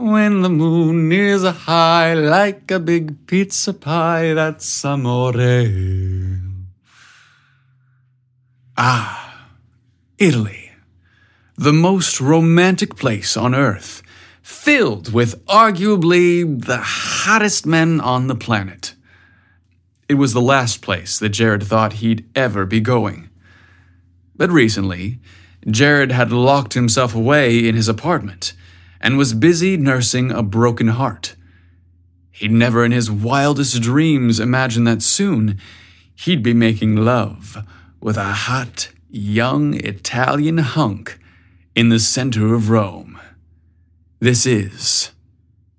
When the moon is high like a big pizza pie, that's amore. Ah, Italy. The most romantic place on earth, filled with arguably the hottest men on the planet. It was the last place that Jared thought he'd ever be going. But recently, Jared had locked himself away in his apartment and was busy nursing a broken heart. He'd never in his wildest dreams imagined that soon he'd be making love with a hot, young Italian hunk in the center of Rome. This is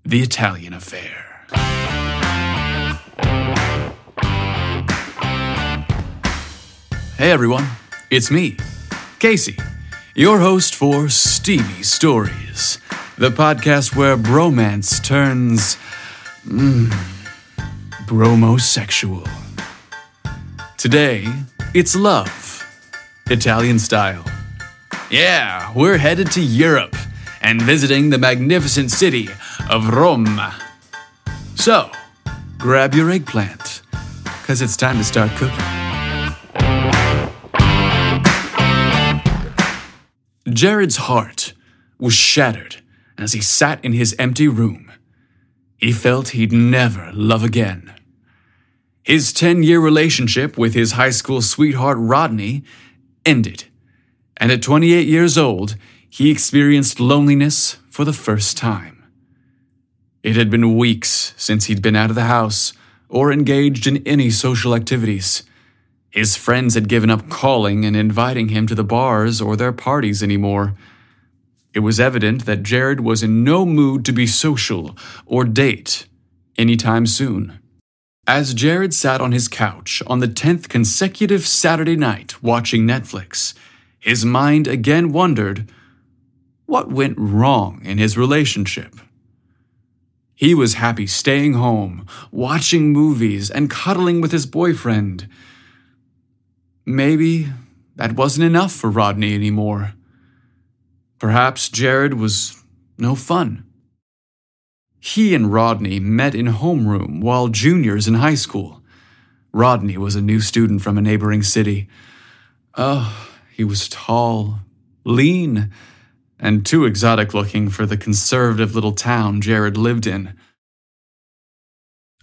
the Italian Affair. Hey everyone, it's me, Casey, your host for Steamy Stories, the podcast where bromance turns. Mm, bromosexual. Today, it's love, Italian style. Yeah, we're headed to Europe and visiting the magnificent city of Rome. So, grab your eggplant, because it's time to start cooking. Jared's heart was shattered as he sat in his empty room. He felt he'd never love again. His 10 year relationship with his high school sweetheart Rodney ended, and at 28 years old, he experienced loneliness for the first time. It had been weeks since he'd been out of the house or engaged in any social activities. His friends had given up calling and inviting him to the bars or their parties anymore. It was evident that Jared was in no mood to be social or date anytime soon. As Jared sat on his couch on the 10th consecutive Saturday night watching Netflix, his mind again wondered what went wrong in his relationship. He was happy staying home, watching movies, and cuddling with his boyfriend. Maybe that wasn't enough for Rodney anymore. Perhaps Jared was no fun. He and Rodney met in homeroom while juniors in high school. Rodney was a new student from a neighboring city. Oh, he was tall, lean, and too exotic looking for the conservative little town Jared lived in.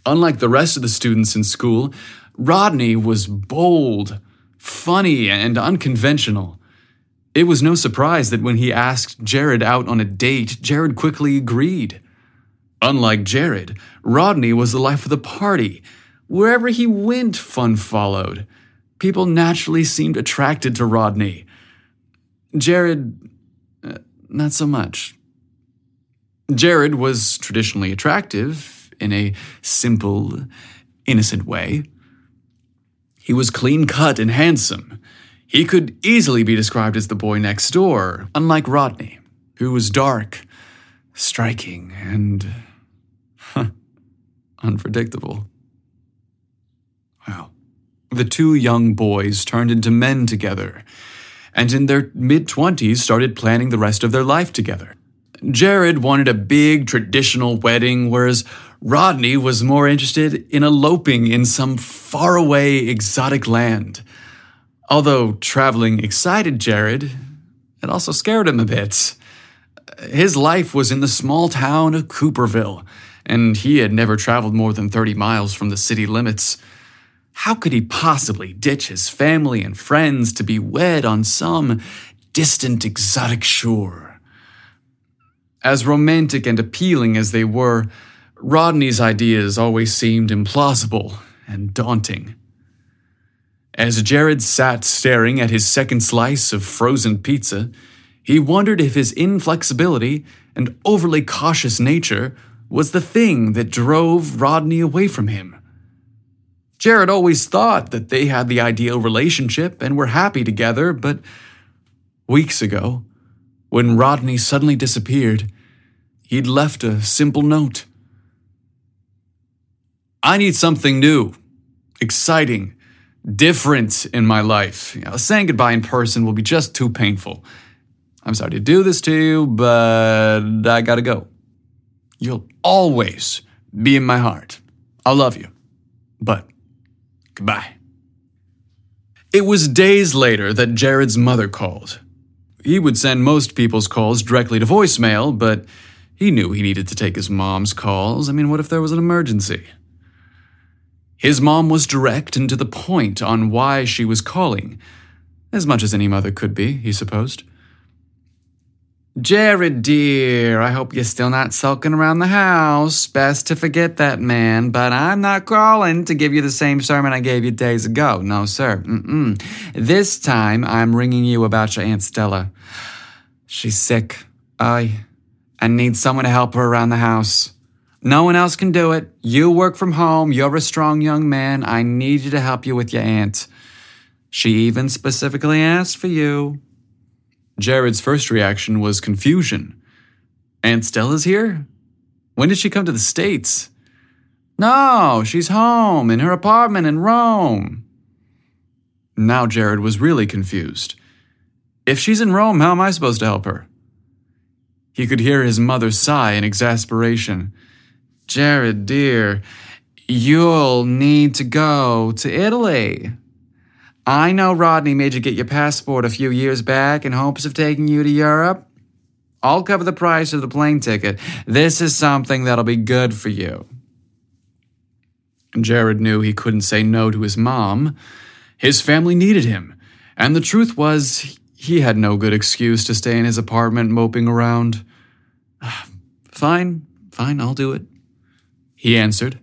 Unlike the rest of the students in school, Rodney was bold, funny, and unconventional. It was no surprise that when he asked Jared out on a date, Jared quickly agreed. Unlike Jared, Rodney was the life of the party. Wherever he went, fun followed. People naturally seemed attracted to Rodney. Jared, uh, not so much. Jared was traditionally attractive in a simple, innocent way. He was clean cut and handsome. He could easily be described as the boy next door, unlike Rodney, who was dark, striking, and unpredictable. Well, the two young boys turned into men together, and in their mid 20s started planning the rest of their life together. Jared wanted a big traditional wedding, whereas Rodney was more interested in eloping in some faraway exotic land. Although traveling excited Jared, it also scared him a bit. His life was in the small town of Cooperville, and he had never traveled more than 30 miles from the city limits. How could he possibly ditch his family and friends to be wed on some distant exotic shore? As romantic and appealing as they were, Rodney's ideas always seemed implausible and daunting. As Jared sat staring at his second slice of frozen pizza, he wondered if his inflexibility and overly cautious nature was the thing that drove Rodney away from him. Jared always thought that they had the ideal relationship and were happy together, but weeks ago, when Rodney suddenly disappeared, he'd left a simple note. I need something new, exciting, different in my life. You know, saying goodbye in person will be just too painful. I'm sorry to do this to you, but I gotta go. You'll always be in my heart. I love you. But goodbye. It was days later that Jared's mother called. He would send most people's calls directly to voicemail, but he knew he needed to take his mom's calls. I mean, what if there was an emergency? His mom was direct and to the point on why she was calling, as much as any mother could be, he supposed. Jared, dear, I hope you're still not sulking around the house. Best to forget that man, but I'm not calling to give you the same sermon I gave you days ago. No, sir. Mm-mm. This time I'm ringing you about your Aunt Stella. She's sick. I, I need someone to help her around the house. No one else can do it. You work from home. You're a strong young man. I need you to help you with your aunt. She even specifically asked for you. Jared's first reaction was confusion. Aunt Stella's here? When did she come to the States? No, she's home in her apartment in Rome. Now Jared was really confused. If she's in Rome, how am I supposed to help her? He could hear his mother sigh in exasperation. Jared, dear, you'll need to go to Italy. I know Rodney made you get your passport a few years back in hopes of taking you to Europe. I'll cover the price of the plane ticket. This is something that'll be good for you. Jared knew he couldn't say no to his mom. His family needed him, and the truth was, he had no good excuse to stay in his apartment moping around. Fine, fine, I'll do it. He answered.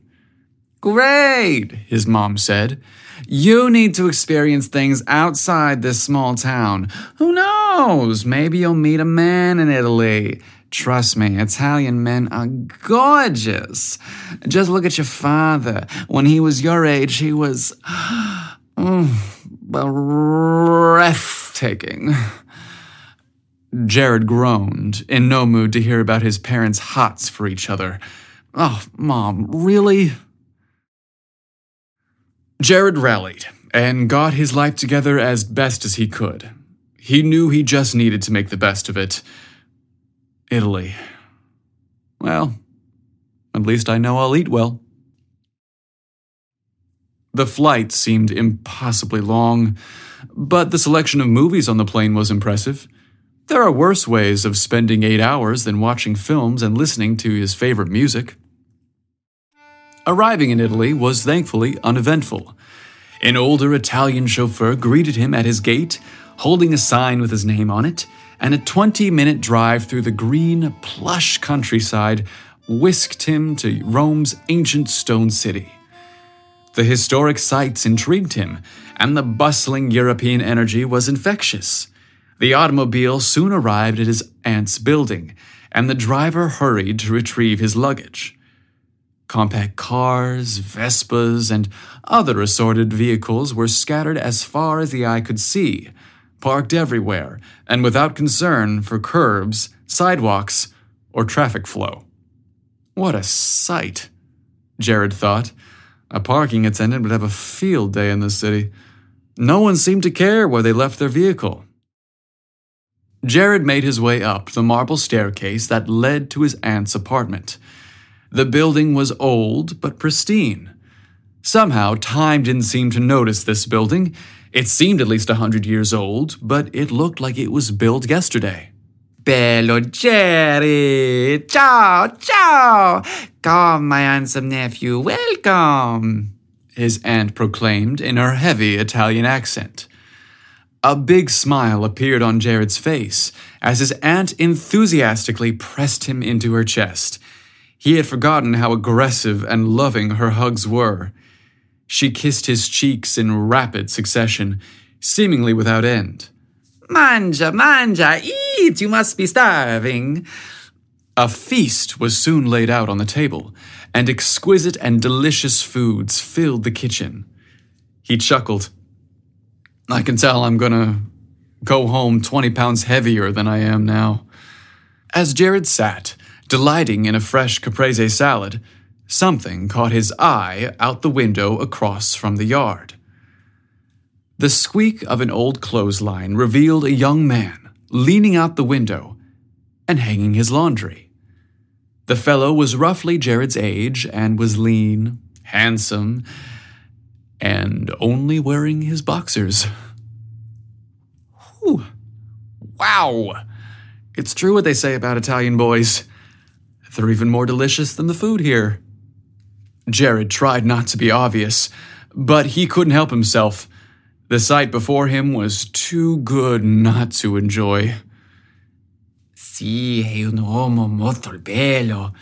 Great, his mom said. You need to experience things outside this small town. Who knows? Maybe you'll meet a man in Italy. Trust me, Italian men are gorgeous. Just look at your father. When he was your age, he was mm, breathtaking. Jared groaned, in no mood to hear about his parents' hots for each other. Oh, Mom, really? Jared rallied and got his life together as best as he could. He knew he just needed to make the best of it. Italy. Well, at least I know I'll eat well. The flight seemed impossibly long, but the selection of movies on the plane was impressive. There are worse ways of spending eight hours than watching films and listening to his favorite music. Arriving in Italy was thankfully uneventful. An older Italian chauffeur greeted him at his gate, holding a sign with his name on it, and a 20 minute drive through the green, plush countryside whisked him to Rome's ancient stone city. The historic sights intrigued him, and the bustling European energy was infectious. The automobile soon arrived at his aunt's building, and the driver hurried to retrieve his luggage. Compact cars, Vespas, and other assorted vehicles were scattered as far as the eye could see, parked everywhere, and without concern for curbs, sidewalks, or traffic flow. What a sight, Jared thought. A parking attendant would have a field day in the city. No one seemed to care where they left their vehicle. Jared made his way up the marble staircase that led to his aunt's apartment. The building was old but pristine. Somehow, time didn't seem to notice this building. It seemed at least a hundred years old, but it looked like it was built yesterday. Bello Jerry! Ciao, ciao! Come, my handsome nephew, welcome! His aunt proclaimed in her heavy Italian accent. A big smile appeared on Jared's face as his aunt enthusiastically pressed him into her chest. He had forgotten how aggressive and loving her hugs were. She kissed his cheeks in rapid succession, seemingly without end. Manja, manja, eat, you must be starving. A feast was soon laid out on the table, and exquisite and delicious foods filled the kitchen. He chuckled. I can tell I'm gonna go home 20 pounds heavier than I am now. As Jared sat, Delighting in a fresh caprese salad, something caught his eye out the window across from the yard. The squeak of an old clothesline revealed a young man leaning out the window and hanging his laundry. The fellow was roughly Jared's age and was lean, handsome, and only wearing his boxers. Whew. Wow! It's true what they say about Italian boys. They're even more delicious than the food here. Jared tried not to be obvious, but he couldn't help himself. The sight before him was too good not to enjoy. Sì, è un uomo molto bello.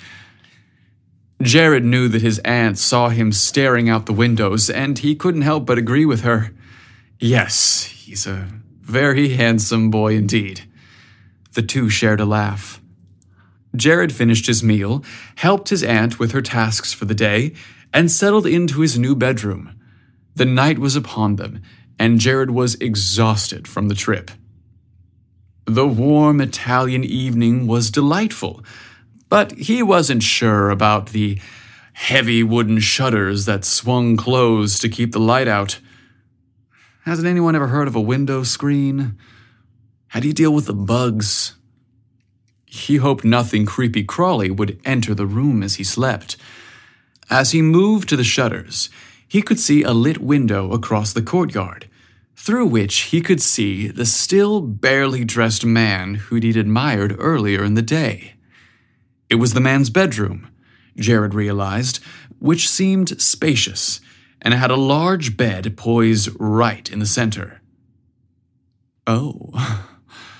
Jared knew that his aunt saw him staring out the windows, and he couldn't help but agree with her. Yes, he's a very handsome boy indeed. The two shared a laugh. Jared finished his meal, helped his aunt with her tasks for the day, and settled into his new bedroom. The night was upon them, and Jared was exhausted from the trip. The warm Italian evening was delightful, but he wasn't sure about the heavy wooden shutters that swung closed to keep the light out. Hasn't anyone ever heard of a window screen? How do you deal with the bugs? He hoped nothing creepy crawly would enter the room as he slept. As he moved to the shutters, he could see a lit window across the courtyard, through which he could see the still barely dressed man who'd he'd admired earlier in the day. It was the man's bedroom, Jared realized, which seemed spacious and had a large bed poised right in the center. Oh.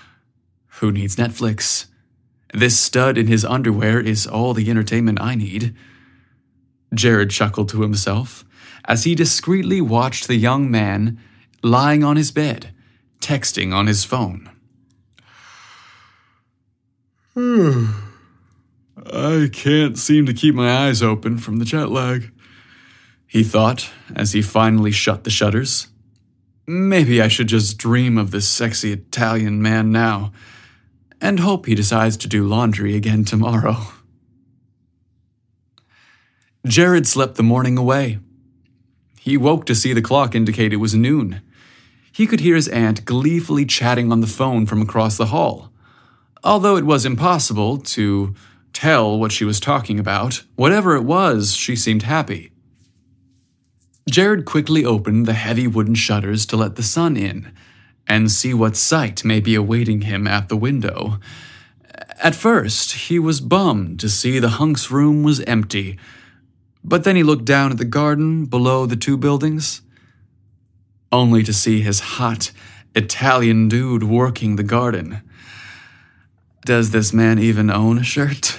Who needs Netflix? This stud in his underwear is all the entertainment I need. Jared chuckled to himself as he discreetly watched the young man lying on his bed, texting on his phone. Hmm. I can't seem to keep my eyes open from the jet lag, he thought as he finally shut the shutters. Maybe I should just dream of this sexy Italian man now and hope he decides to do laundry again tomorrow. Jared slept the morning away. He woke to see the clock indicate it was noon. He could hear his aunt gleefully chatting on the phone from across the hall. Although it was impossible to tell what she was talking about, whatever it was, she seemed happy. Jared quickly opened the heavy wooden shutters to let the sun in and see what sight may be awaiting him at the window. At first, he was bummed to see the hunk's room was empty, but then he looked down at the garden below the two buildings, only to see his hot Italian dude working the garden. Does this man even own a shirt?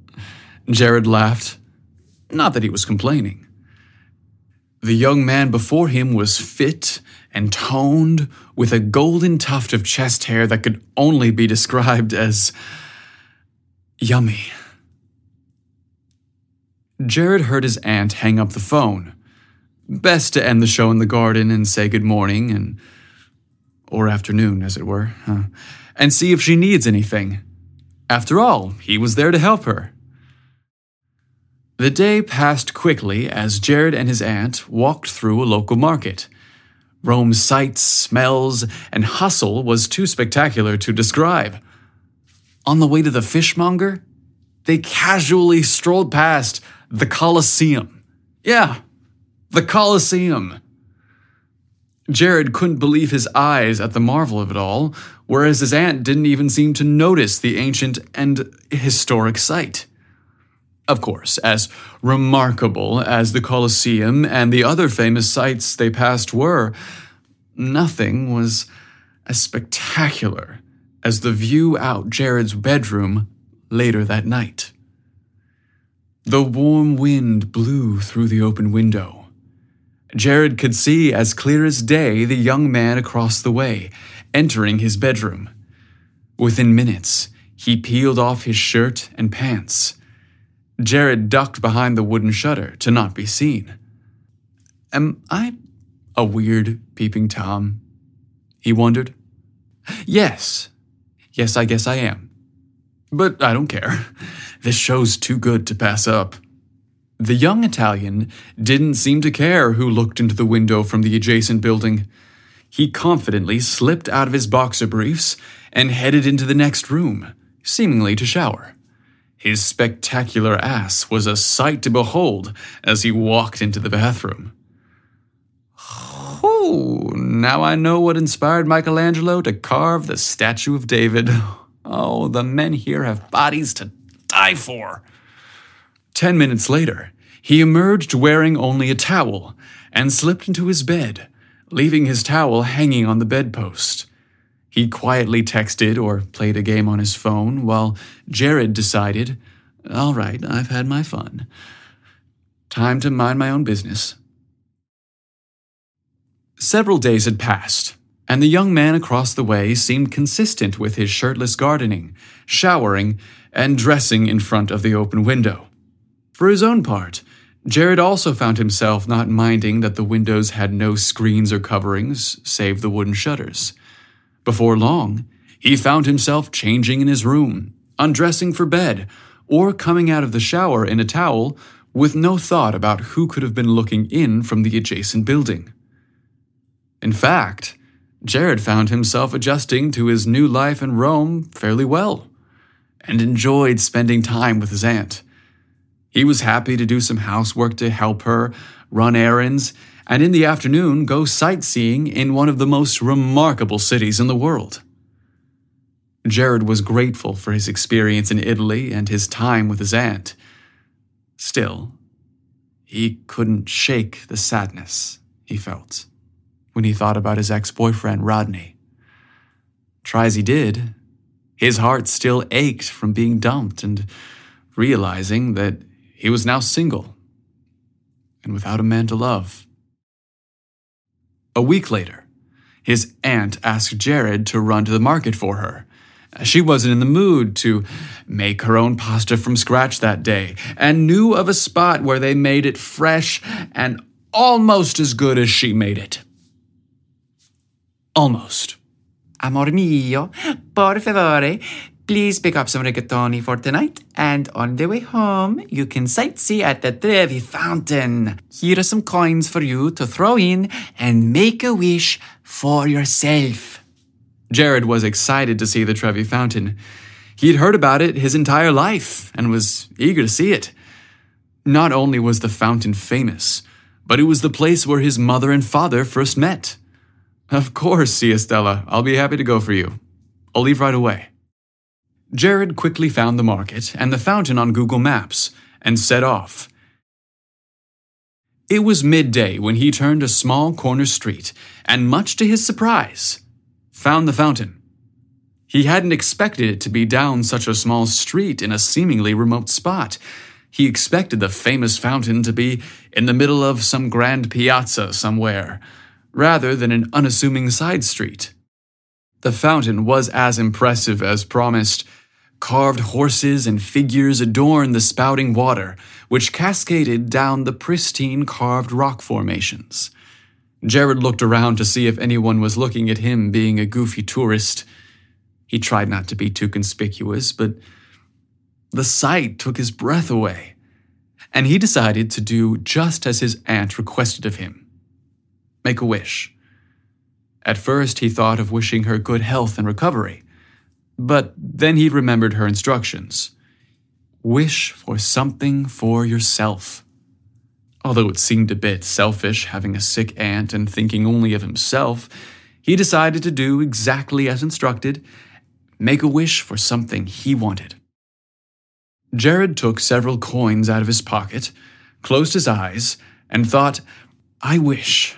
Jared laughed. Not that he was complaining. The young man before him was fit and toned, with a golden tuft of chest hair that could only be described as yummy. Jared heard his aunt hang up the phone. Best to end the show in the garden and say good morning and or afternoon, as it were, huh? and see if she needs anything. After all, he was there to help her. The day passed quickly as Jared and his aunt walked through a local market. Rome's sights, smells, and hustle was too spectacular to describe. On the way to the fishmonger, they casually strolled past the Colosseum. Yeah, the Colosseum. Jared couldn't believe his eyes at the marvel of it all, whereas his aunt didn't even seem to notice the ancient and historic sight. Of course, as remarkable as the Colosseum and the other famous sights they passed were, nothing was as spectacular as the view out Jared's bedroom later that night. The warm wind blew through the open window. Jared could see as clear as day the young man across the way, entering his bedroom. Within minutes, he peeled off his shirt and pants Jared ducked behind the wooden shutter to not be seen. Am I a weird peeping Tom? He wondered. Yes. Yes, I guess I am. But I don't care. This show's too good to pass up. The young Italian didn't seem to care who looked into the window from the adjacent building. He confidently slipped out of his boxer briefs and headed into the next room, seemingly to shower. His spectacular ass was a sight to behold as he walked into the bathroom. Oh, now I know what inspired Michelangelo to carve the statue of David. Oh, the men here have bodies to die for. Ten minutes later, he emerged wearing only a towel and slipped into his bed, leaving his towel hanging on the bedpost. He quietly texted or played a game on his phone while Jared decided, all right, I've had my fun. Time to mind my own business. Several days had passed, and the young man across the way seemed consistent with his shirtless gardening, showering, and dressing in front of the open window. For his own part, Jared also found himself not minding that the windows had no screens or coverings save the wooden shutters. Before long, he found himself changing in his room, undressing for bed, or coming out of the shower in a towel with no thought about who could have been looking in from the adjacent building. In fact, Jared found himself adjusting to his new life in Rome fairly well, and enjoyed spending time with his aunt. He was happy to do some housework to help her, run errands, and in the afternoon go sightseeing in one of the most remarkable cities in the world. Jared was grateful for his experience in Italy and his time with his aunt. Still, he couldn't shake the sadness he felt when he thought about his ex boyfriend, Rodney. Try as he did, his heart still ached from being dumped and realizing that he was now single and without a man to love. A week later, his aunt asked Jared to run to the market for her. She wasn't in the mood to make her own pasta from scratch that day and knew of a spot where they made it fresh and almost as good as she made it. Almost. Amor mio, por favore, please pick up some rigatoni for tonight, and on the way home, you can sightsee at the Trevi Fountain. Here are some coins for you to throw in and make a wish for yourself. Jared was excited to see the Trevi Fountain. He'd heard about it his entire life and was eager to see it. Not only was the fountain famous, but it was the place where his mother and father first met. Of course, Stella. I'll be happy to go for you. I'll leave right away. Jared quickly found the market and the fountain on Google Maps and set off. It was midday when he turned a small corner street and, much to his surprise, found the fountain. He hadn't expected it to be down such a small street in a seemingly remote spot. He expected the famous fountain to be in the middle of some grand piazza somewhere, rather than an unassuming side street. The fountain was as impressive as promised. Carved horses and figures adorned the spouting water, which cascaded down the pristine carved rock formations. Jared looked around to see if anyone was looking at him being a goofy tourist. He tried not to be too conspicuous, but the sight took his breath away, and he decided to do just as his aunt requested of him make a wish. At first, he thought of wishing her good health and recovery. But then he remembered her instructions wish for something for yourself. Although it seemed a bit selfish having a sick aunt and thinking only of himself, he decided to do exactly as instructed make a wish for something he wanted. Jared took several coins out of his pocket, closed his eyes, and thought, I wish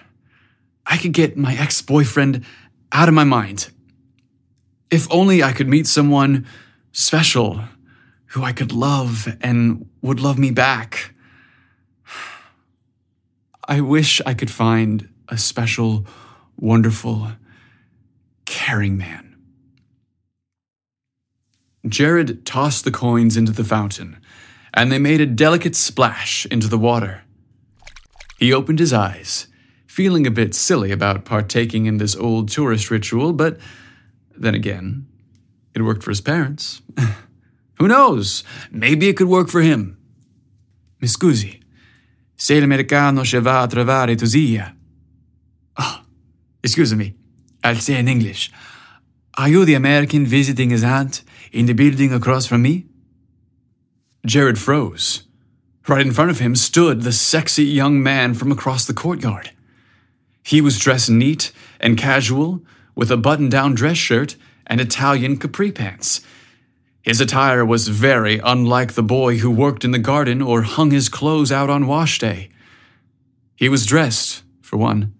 I could get my ex boyfriend out of my mind. If only I could meet someone special who I could love and would love me back. I wish I could find a special, wonderful, caring man. Jared tossed the coins into the fountain, and they made a delicate splash into the water. He opened his eyes, feeling a bit silly about partaking in this old tourist ritual, but then again, it worked for his parents. Who knows? Maybe it could work for him. Mi scusi, se l'americano ci va a trovare tu zia. Ah, oh, excuse me, I'll say in English. Are you the American visiting his aunt in the building across from me? Jared froze. Right in front of him stood the sexy young man from across the courtyard. He was dressed neat and casual, with a button down dress shirt and Italian capri pants. His attire was very unlike the boy who worked in the garden or hung his clothes out on wash day. He was dressed, for one.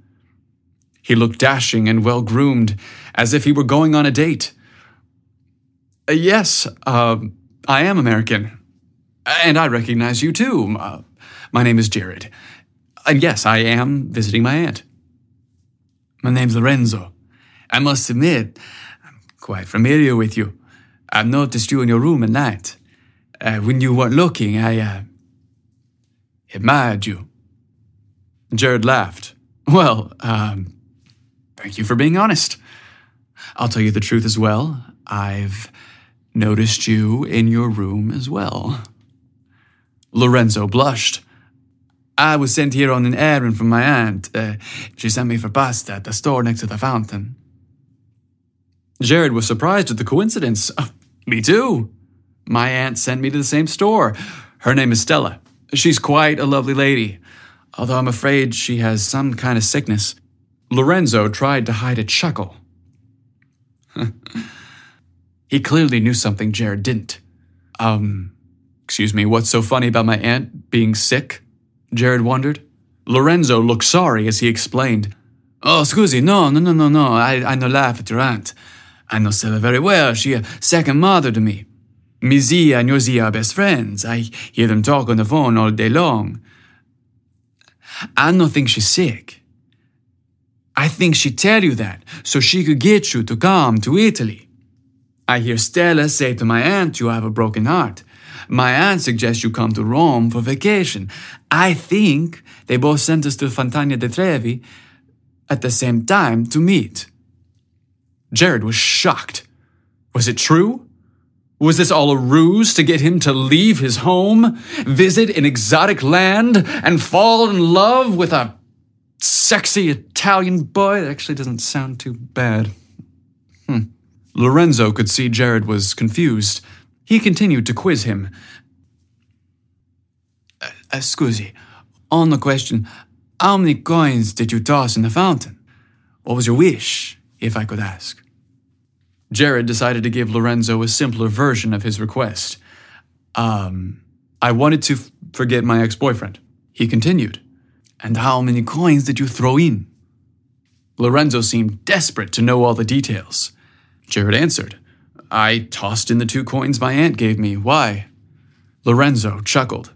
He looked dashing and well groomed, as if he were going on a date. Uh, yes, uh, I am American. And I recognize you too. Uh, my name is Jared. And yes, I am visiting my aunt. My name's Lorenzo. I must admit, I'm quite familiar with you. I've noticed you in your room at night. Uh, when you weren't looking, I uh, admired you. Jared laughed. Well, um, thank you for being honest. I'll tell you the truth as well. I've noticed you in your room as well. Lorenzo blushed. I was sent here on an errand from my aunt. Uh, she sent me for pasta at the store next to the fountain. Jared was surprised at the coincidence. Me too. My aunt sent me to the same store. Her name is Stella. She's quite a lovely lady, although I'm afraid she has some kind of sickness. Lorenzo tried to hide a chuckle. he clearly knew something Jared didn't. Um, excuse me, what's so funny about my aunt being sick? Jared wondered. Lorenzo looked sorry as he explained. Oh, scusi, no, no, no, no, no, I, I no laugh at your aunt. I know Stella very well. She a second mother to me. Me Zia and your Zia are best friends. I hear them talk on the phone all day long. I don't think she's sick. I think she tell you that so she could get you to come to Italy. I hear Stella say to my aunt you have a broken heart. My aunt suggests you come to Rome for vacation. I think they both sent us to Fontana di Trevi at the same time to meet. Jared was shocked. Was it true? Was this all a ruse to get him to leave his home, visit an exotic land, and fall in love with a sexy Italian boy? That actually doesn't sound too bad. Hmm. Lorenzo could see Jared was confused. He continued to quiz him. Uh, scusi, on the question, how many coins did you toss in the fountain? What was your wish, if I could ask? Jared decided to give Lorenzo a simpler version of his request. Um, I wanted to f- forget my ex boyfriend. He continued. And how many coins did you throw in? Lorenzo seemed desperate to know all the details. Jared answered. I tossed in the two coins my aunt gave me. Why? Lorenzo chuckled.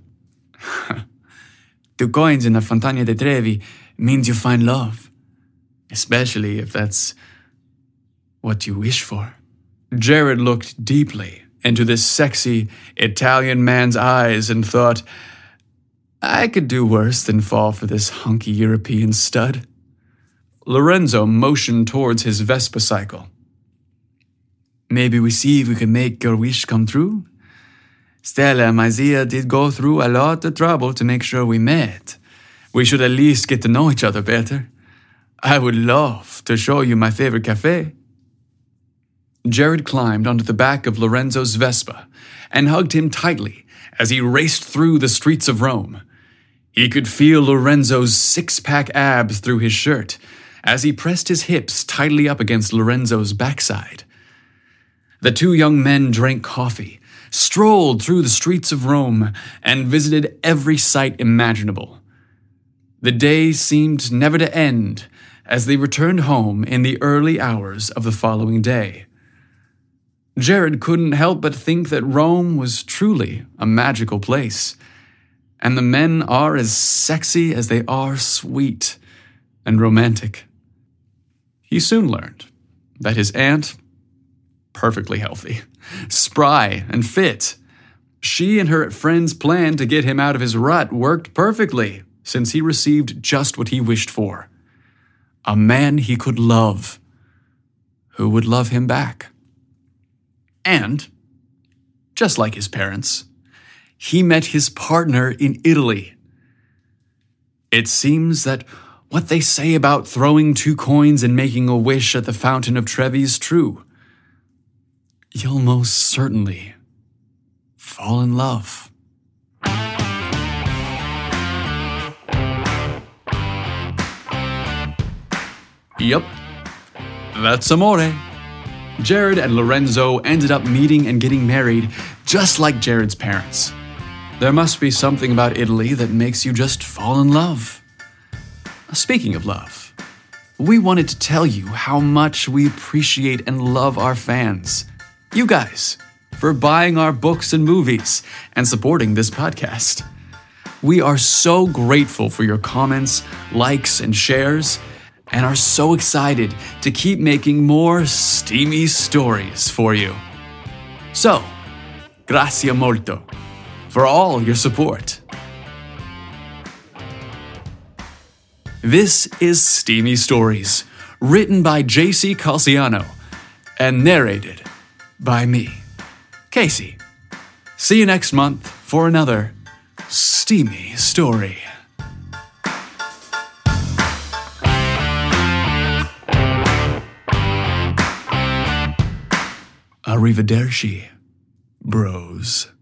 two coins in the Fontana di Trevi means you find love, especially if that's what you wish for. Jared looked deeply into this sexy Italian man's eyes and thought, I could do worse than fall for this hunky European stud. Lorenzo motioned towards his Vespa cycle. Maybe we see if we can make your wish come true? Stella and my Zia did go through a lot of trouble to make sure we met. We should at least get to know each other better. I would love to show you my favorite cafe. Jared climbed onto the back of Lorenzo's Vespa and hugged him tightly as he raced through the streets of Rome. He could feel Lorenzo's six pack abs through his shirt as he pressed his hips tightly up against Lorenzo's backside. The two young men drank coffee, strolled through the streets of Rome, and visited every site imaginable. The day seemed never to end as they returned home in the early hours of the following day. Jared couldn't help but think that Rome was truly a magical place, and the men are as sexy as they are sweet and romantic. He soon learned that his aunt, perfectly healthy, spry, and fit, she and her friends' plan to get him out of his rut worked perfectly since he received just what he wished for a man he could love, who would love him back. And, just like his parents, he met his partner in Italy. It seems that what they say about throwing two coins and making a wish at the Fountain of Trevi is true. You'll most certainly fall in love. Yep, that's amore. Jared and Lorenzo ended up meeting and getting married just like Jared's parents. There must be something about Italy that makes you just fall in love. Speaking of love, we wanted to tell you how much we appreciate and love our fans. You guys, for buying our books and movies and supporting this podcast. We are so grateful for your comments, likes, and shares, and are so excited to keep making more steamy stories for you. So, grazie molto for all your support. This is Steamy Stories, written by JC Calciano and narrated by me, Casey. See you next month for another steamy story. Arrivederci, bros.